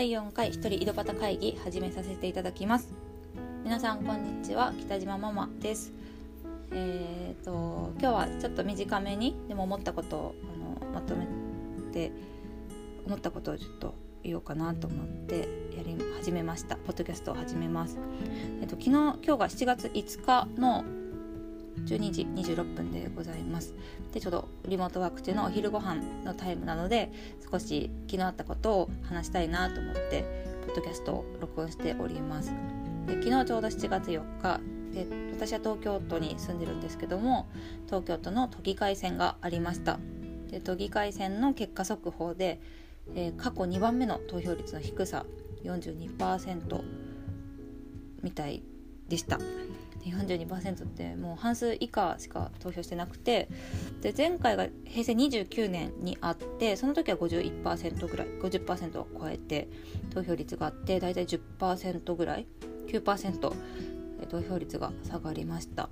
第4回一人井戸端会議始めさせていただきます。皆さんこんにちは北島ママです。えーと今日はちょっと短めにでも思ったことをあのまとめて思ったことをちょっと言おうかなと思ってやり始めました。ポッドキャストを始めます。えっと昨日今日が7月5日の12時26分でございます。でちょうどリモートワーク中のお昼ご飯のタイムなので少し気のあったことを話したいなと思ってポッドキャストを録音しております。で昨日ちょうど7月4日で私は東京都に住んでるんですけども東京都の都議会選がありました。で都議会選の結果速報で、えー、過去2番目の投票率の低さ42%みたいでした。42%ってもう半数以下しか投票してなくてで前回が平成29年にあってその時は51%ぐらい50%を超えて投票率があって大体10%ぐらい9%投票率が下がりました。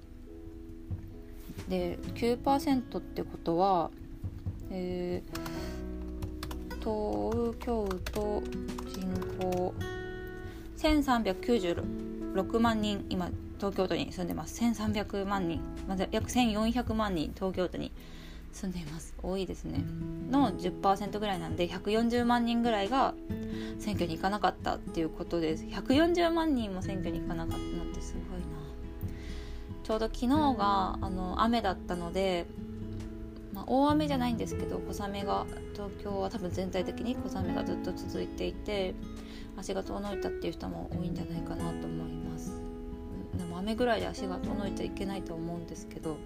で9%ってことは、えー、東京都人口1396万人今東京都に住んでます。1300万人。まず約1400万人東京都に住んでいます。多いですね。の10%ぐらいなんで140万人ぐらいが選挙に行かなかったっていうことです。140万人も選挙に行かなかったのってすごいな。ちょうど昨日があの雨だったので、まあ、大雨じゃないんですけど小雨が東京は多分全体的に小雨がずっと続いていて足が遠のいたっていう人も多いんじゃないかなと思います。でも雨ぐらいで足が遠のいちゃいけないと思うんですけど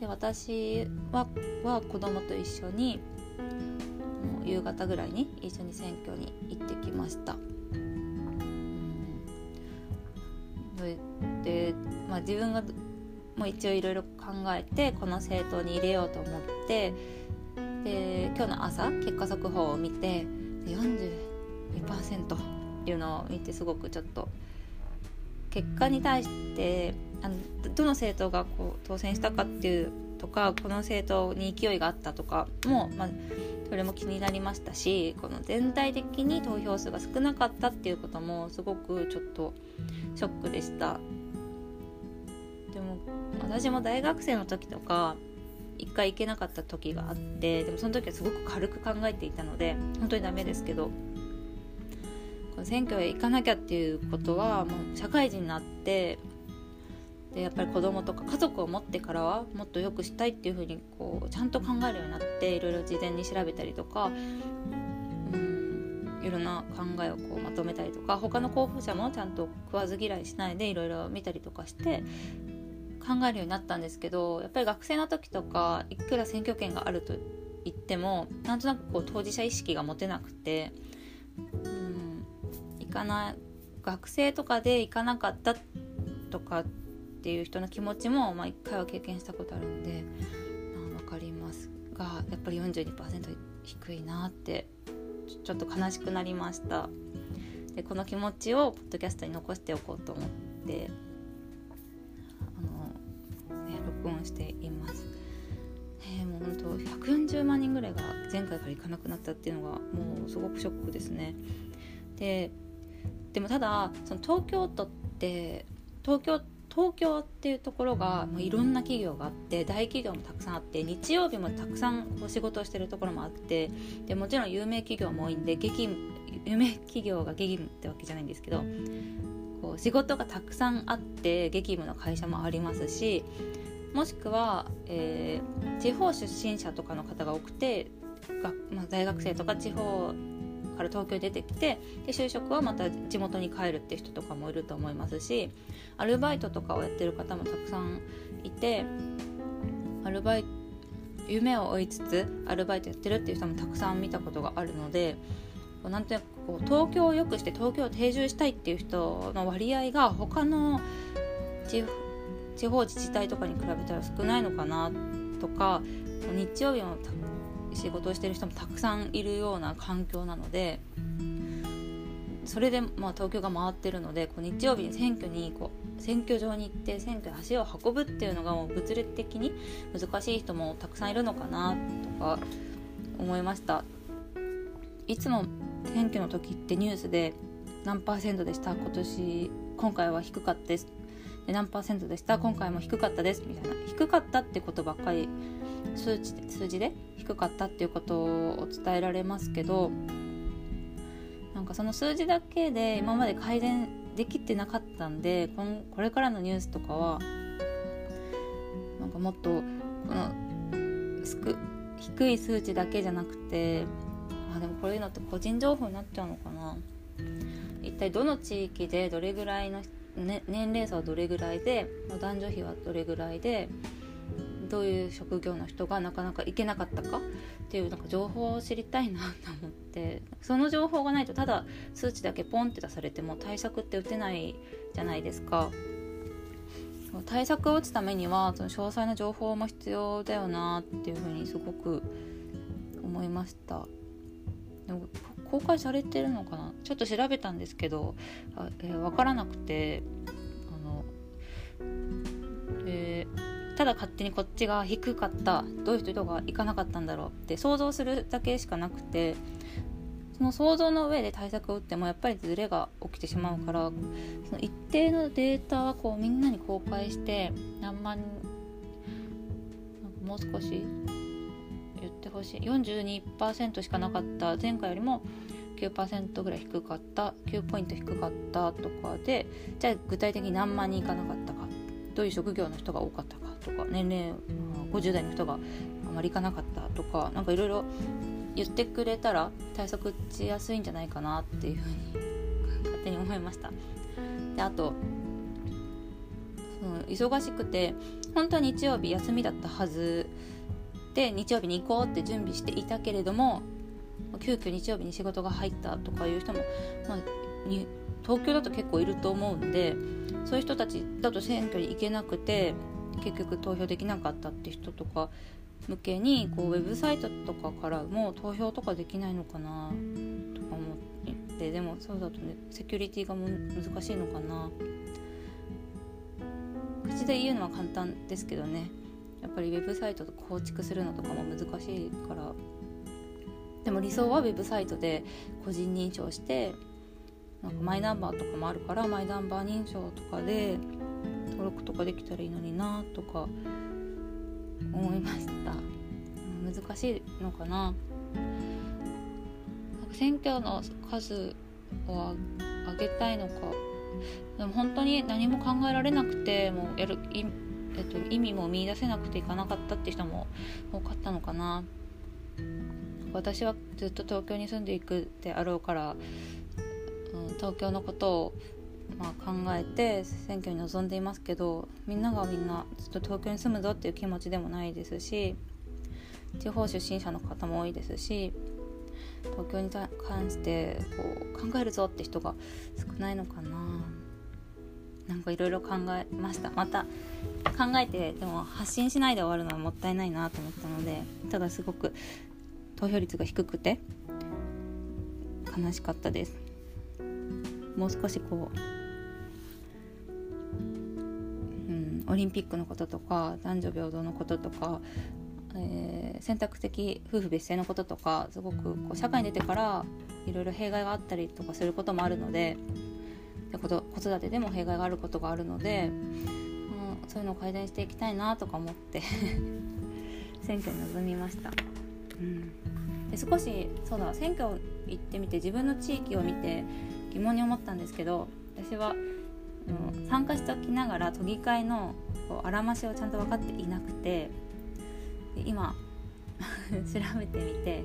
で私はは子供と一緒に夕方ぐらいに一緒に選挙に行ってきました。で、まあ、自分がもう一応いろいろ考えてこの政党に入れようと思ってで今日の朝結果速報を見て42%っていうのを見てすごくちょっと結果に対してあのどの政党がこう当選したかっていうとかこの政党に勢いがあったとかも、まあ、それも気になりましたしこの全体的に投票数が少なかったっていうこともすごくちょっとショックでした。でも私も大学生の時とか一回行けなかった時があってでもその時はすごく軽く考えていたので本当にダメですけど選挙へ行かなきゃっていうことはもう社会人になってでやっぱり子供とか家族を持ってからはもっと良くしたいっていうふうにこうちゃんと考えるようになっていろいろ事前に調べたりとかいろんな考えをこうまとめたりとか他の候補者もちゃんと食わず嫌いしないでいろいろ見たりとかして考えるようになったんですけどやっぱり学生の時とかいくら選挙権があると言ってもなんとなくこう当事者意識が持てなくてかない学生とかで行かなかったとかっていう人の気持ちも、まあ、1回は経験したことあるんで、まあ、分かりますがやっぱり42%低いなってちょっと悲しくなりました。でこの気持ちをポッドキャストに残しておこうと思ってあの、ね、録音しています。え、もう本当140万人ぐらいが前回から行かなくなったっていうのがもうすごくショックですね。ででもただその東京都って東京東京っていうところがもういろんな企業があって大企業もたくさんあって日曜日もたくさんお仕事をしてるところもあってでもちろん有名企業も多いんで激有名企業が激務ってわけじゃないんですけどこう仕事がたくさんあって激務の会社もありますしもしくは、えー、地方出身者とかの方が多くてが、まあ、大学生とか地方から東京出てきてで就職はまた地元に帰るって人とかもいると思いますしアルバイトとかをやってる方もたくさんいてアルバイ夢を追いつつアルバイトやってるっていう人もたくさん見たことがあるのでなんとなくこう東京を良くして東京を定住したいっていう人の割合が他の地方自治体とかに比べたら少ないのかなとか日曜日の仕事をしてる人もたくさんいるような環境なのでそれで、まあ、東京が回ってるのでこう日曜日に選挙にこう選挙場に行って選挙に足を運ぶっていうのがもう物理的に難しい人もたくさんいるのかなとか思いました。いつも選挙の時ってニュースで何パーセントでした？今年今回は低かったです。何パーセントでした？今回も低かったです。みたいな。低かったってことばっかり数値で数字で？低かったっていうことを伝えられますけどなんかその数字だけで今まで改善できてなかったんでこのこれからのニュースとかはなんかもっとこの低い数値だけじゃなくてあでもこういうのって個人情報になっちゃうのかな。一体どの地域でどれぐらいの、ね、年齢差はどれぐらいで男女比はどれぐらいでどういう職業の人がなかなか行けなかったかっていうなんか情報を知りたいなと思ってその情報がないとただ数値だけポンって出されても対策って打てないじゃないですか。対策を打つためにはその詳細な情報も必要だよなっていうふうにすごく思いました公開されてるのかな？ちょっと調べたんですけどあ、えー、分からなくてあの、えー、ただ勝手にこっちが低かったどういう人が行かなかったんだろうって想像するだけしかなくてその想像の上で対策を打ってもやっぱりズレが起きてしまうからその一定のデータはこうみんなに公開して何万もう少し言ってほしい。42%しかなかった。前回よりも9%ぐらい低かった。9ポイント低かったとかでじゃあ具体的に何万人いかなかったか。どういう職業の人が多かったかとか年齢50代の人があまりいかなかったとか何かいろいろ言ってくれたら対策打ちやすいんじゃないかなっていうふうに勝手に思いました。であと忙しくて本当は日曜日休みだったはず。で日曜日に行こうって準備していたけれども急遽日曜日に仕事が入ったとかいう人も、まあ、に東京だと結構いると思うんでそういう人たちだと選挙に行けなくて結局投票できなかったって人とか向けにこうウェブサイトとかからも投票とかできないのかなとか思ってでもそうだとねセキュリティがも難しいのかな。口で言うのは簡単ですけどね。やっぱりウェブサイトと構築するのとかも難しいから。でも理想はウェブサイトで個人認証してなんかマイナンバーとかもあるからマイナンバー認証とかで登録とかできたらいいのになとか思いました。難しいのかな。なんか選挙の数を上げたいのか。でも本当に何も考えられなくてもうやる、えっと、意味も見出せなくていかなかったって人も多かったのかな。私はずっと東京に住んでいくであろうから、うん、東京のことをまあ、考えて選挙に臨んでいますけどみんながみんなずっと東京に住むぞっていう気持ちでもないですし地方出身者の方も多いですし東京に関してこう考えるぞって人が少ないのかな。なんかいろいろ考えました。また考えてでも発信しないで終わるのはもったいないなと思ったのでただすごく投票率が低くて悲しかったです。もう少しこううんオリンピックのこととか男女平等のこととか、えー、選択的夫婦別姓のこととかすごくこう社会に出てからいろいろ弊害があったりとかすることもあるのでで子育てでも弊害があることがあるので、うん、そういうのを改善していきたいなとか思って 選挙に臨みました。うん、で少しそうだ選挙行ってみて自分の地域を見て疑問に思ったんですけど私は参加しておきながら都議会のこうあらましをちゃんと分かっていなくて今 調べてみて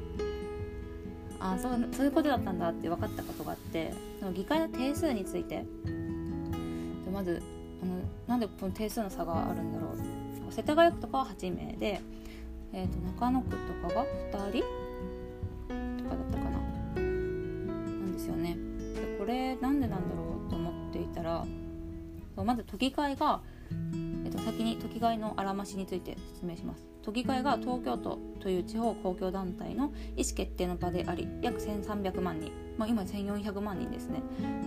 あそうそういうことだったんだって分かったことがあってその議会の定数について。まずあのなんでこの定数の差があるんだろう。世田谷区とかは8名で、えー、と中野区とかが2人とかだったかな。なんですよね。でこれなんでなんだろうと思っていたらまず都議会が、えっと、先に都議会のあらましについて説明します。都議会が東京都という地方公共団体の意思決定の場であり約1300万人、まあ、今1400万人ですね。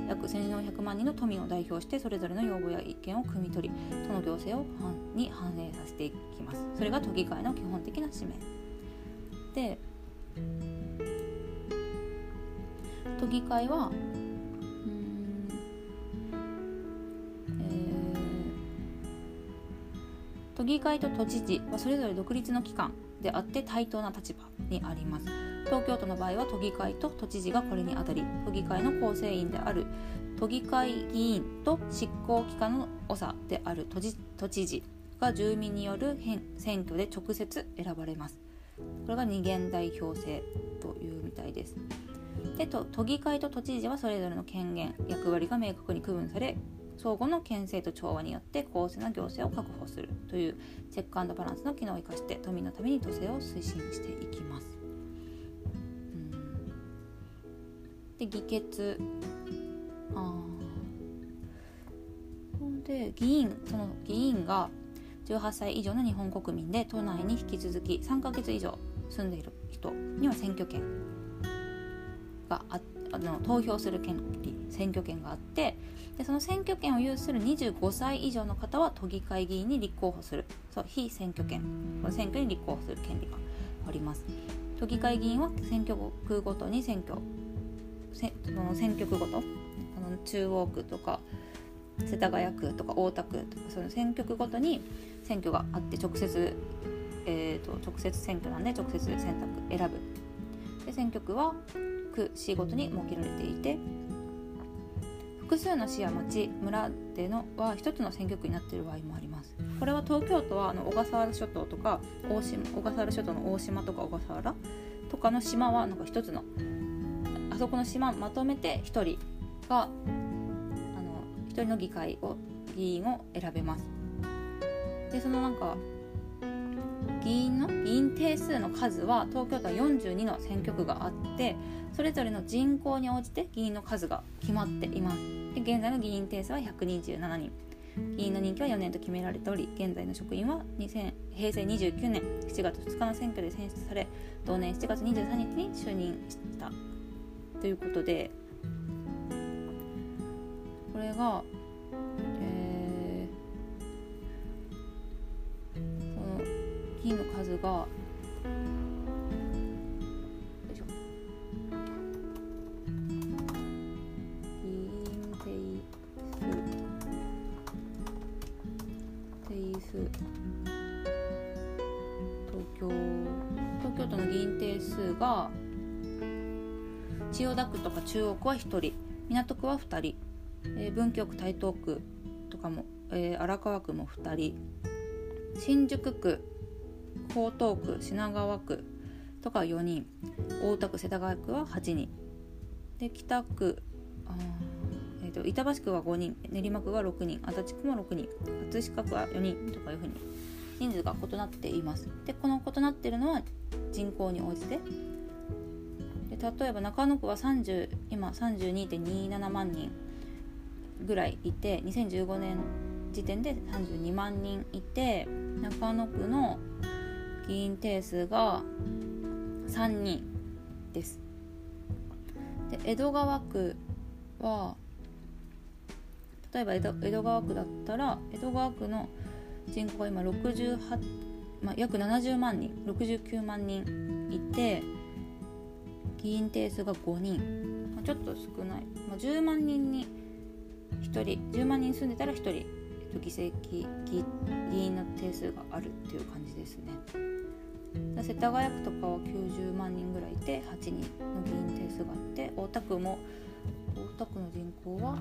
約1400万人の都民を代表してそれぞれの要望や意見を汲み取り都の行政をに反映させていきます。それが都議会の基本的な使命。で都議会は都議会と都知事はそれぞれ独立の機関であって対等な立場にあります。東京都の場合は都議会と都知事がこれにあたり都議会の構成員である都議会議員と執行機関の長である都都知事が住民による選挙で直接選ばれます。これが二元代表制というみたいです。で都議会と都知事はそれぞれの権限役割が明確に区分され相互の牽制と調和によって公正な行政を確保するというチェックバランスの機能を生かして都民のために都政を推進していきます。で議決。あで議員その議員が18歳以上の日本国民で都内に引き続き3ヶ月以上住んでいる人には選挙権がああの投票する権利選挙権があってでその選挙権を有する25歳以上の方は都議会議員に立候補する。そう非選挙権。この選挙に立候補する権利があります。都議会議員は選挙区ごとに選挙せその選挙区ごとあの中央区とか世田谷区とか大田区とかその選挙区ごとに選挙があって直接、えーと、直接選挙なんで直接選択選ぶ。で選挙区は区市ごとに設けられていて複数の市や町村でのは一つの選挙区になっている場合もあります。これは東京都はあの小笠原諸島とか大島小笠原諸島の大島とか小笠原とかの島はなんか一つのあそこの島まとめて1人があの1人の議会を議員を選べます。でそのなんか議員の議員定数の数は東京都は42の選挙区があってそれぞれの人口に応じて議員の数が決まっています。で現在の議員定数は127人。議員の任期は4年と決められており現在の職員は2000平成29年7月2日の選挙で選出され同年7月23日に就任した。ということでこれが、えー、その議員の数がが千代田区とか中央区は1人港区は2人、えー、文京区台東区とかも、えー、荒川区も2人新宿区江東区品川区とか4人大田区世田谷区は8人で北区あ、えーと、板橋区は5人練馬区は6人足立区も6人葛飾区は4人とかいうふうに人数が異なっています。でこの異なっているのは人口に応じて。で例えば中野区は30今32.27万人ぐらいいて2015年時点で32万人いて中野区の議員定数が3人です。で江戸川区は例えば江戸江戸川区だったら江戸川区の人口が今68、まあ、約70万人69万人いて議員定数が5人、まあ、ちょっと少ない、まあ、10万人に1人10万人住んでたら1人議席議員の定数があるっていう感じですね。世田谷区とかは90万人ぐらいいて8人の議員定数があって大田区も大田区の人口は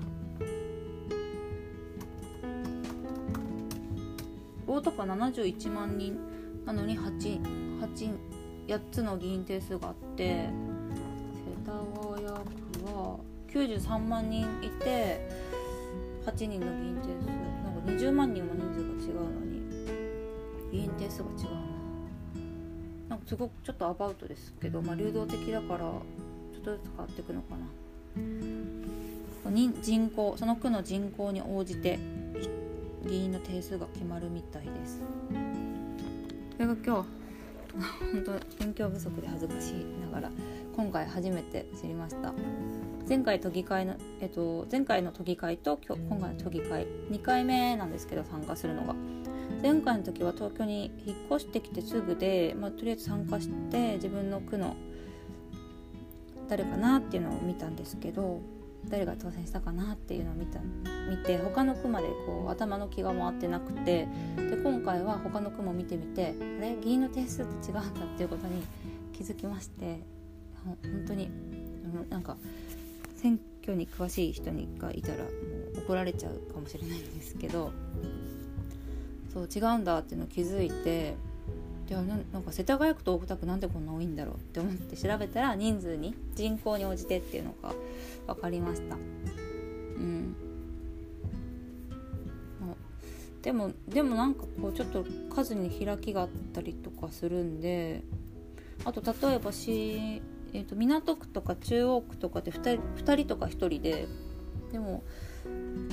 大田区は71万人なのに 8, 8, 8つの議員定数があって世田谷区は93万人いて8人の議員定数なんか20万人も人数が違うのに議員定数が違うななんかすごくちょっとアバウトですけど、まあ、流動的だからちょっとずつ変わっていくのかな。人口その区の人口に応じて議員の定数が決まるみたいです。それが今日本当勉強不足で恥ずかしいながら今回初めて知りました。前回都議会の、えっと、前回の都議会と今今回の都議会2回目なんですけど参加するのが。前回の時は東京に引っ越してきてすぐで、まあ、とりあえず参加して自分の区の誰かなっていうのを見たんですけど誰が当選したかなっていうのを見た見て他の区までこう頭の気が回ってなくてで今回は他の区も見てみてあれ？議員の定数って違うんだっていうことに気づきまして本当になんか選挙に詳しい人にがいたらもう怒られちゃうかもしれないんですけどそう違うんだっていうのを気づいていやなんか世田谷区と大田区なんでこんな多いんだろうって思って調べたら人数に人口に応じてっていうのが分かりました。うん。でもでもなんかこうちょっと数に開きがあったりとかするんであと例えばし、えーと、港区とか中央区とかって 2, 人2人とか1人ででもうん。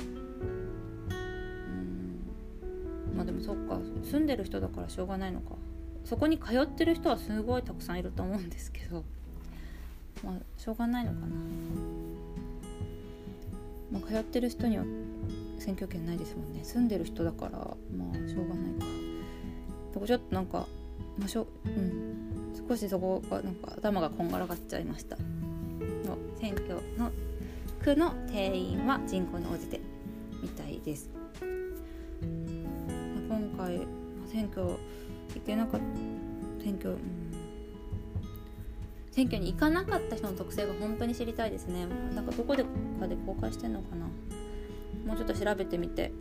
まあでもそっか。住んでる人だからしょうがないのか。そこに通ってる人はすごいたくさんいると思うんですけどまあしょうがないのかな、まあ、通ってる人には選挙権ないですもんね。住んでる人だからまあしょうがないかそこちょっとなんか、まあ、しょうん。少しそこがなんか頭がこんがらがっちゃいました。の選挙の区の定員は人口に応じてみたいです。今回選挙行けなかった。選挙、うん、選挙に行かなかった人の特性が本当に知りたいですね。なんかどこでかで公開してんのかな。もうちょっと調べてみて、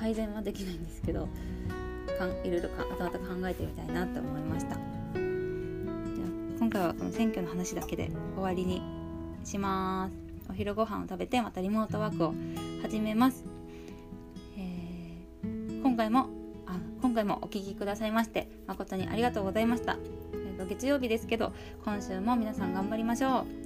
改善はできないんですけどかんいろいろか後々考えてみたいなと思いました。今回はこの選挙の話だけで終わりにします。お昼ご飯を食べてまたリモートワークを始めます、えー、今回もあ今回もお聴きくださいまして誠にありがとうございました、えー、と月曜日ですけど今週も皆さん頑張りましょう。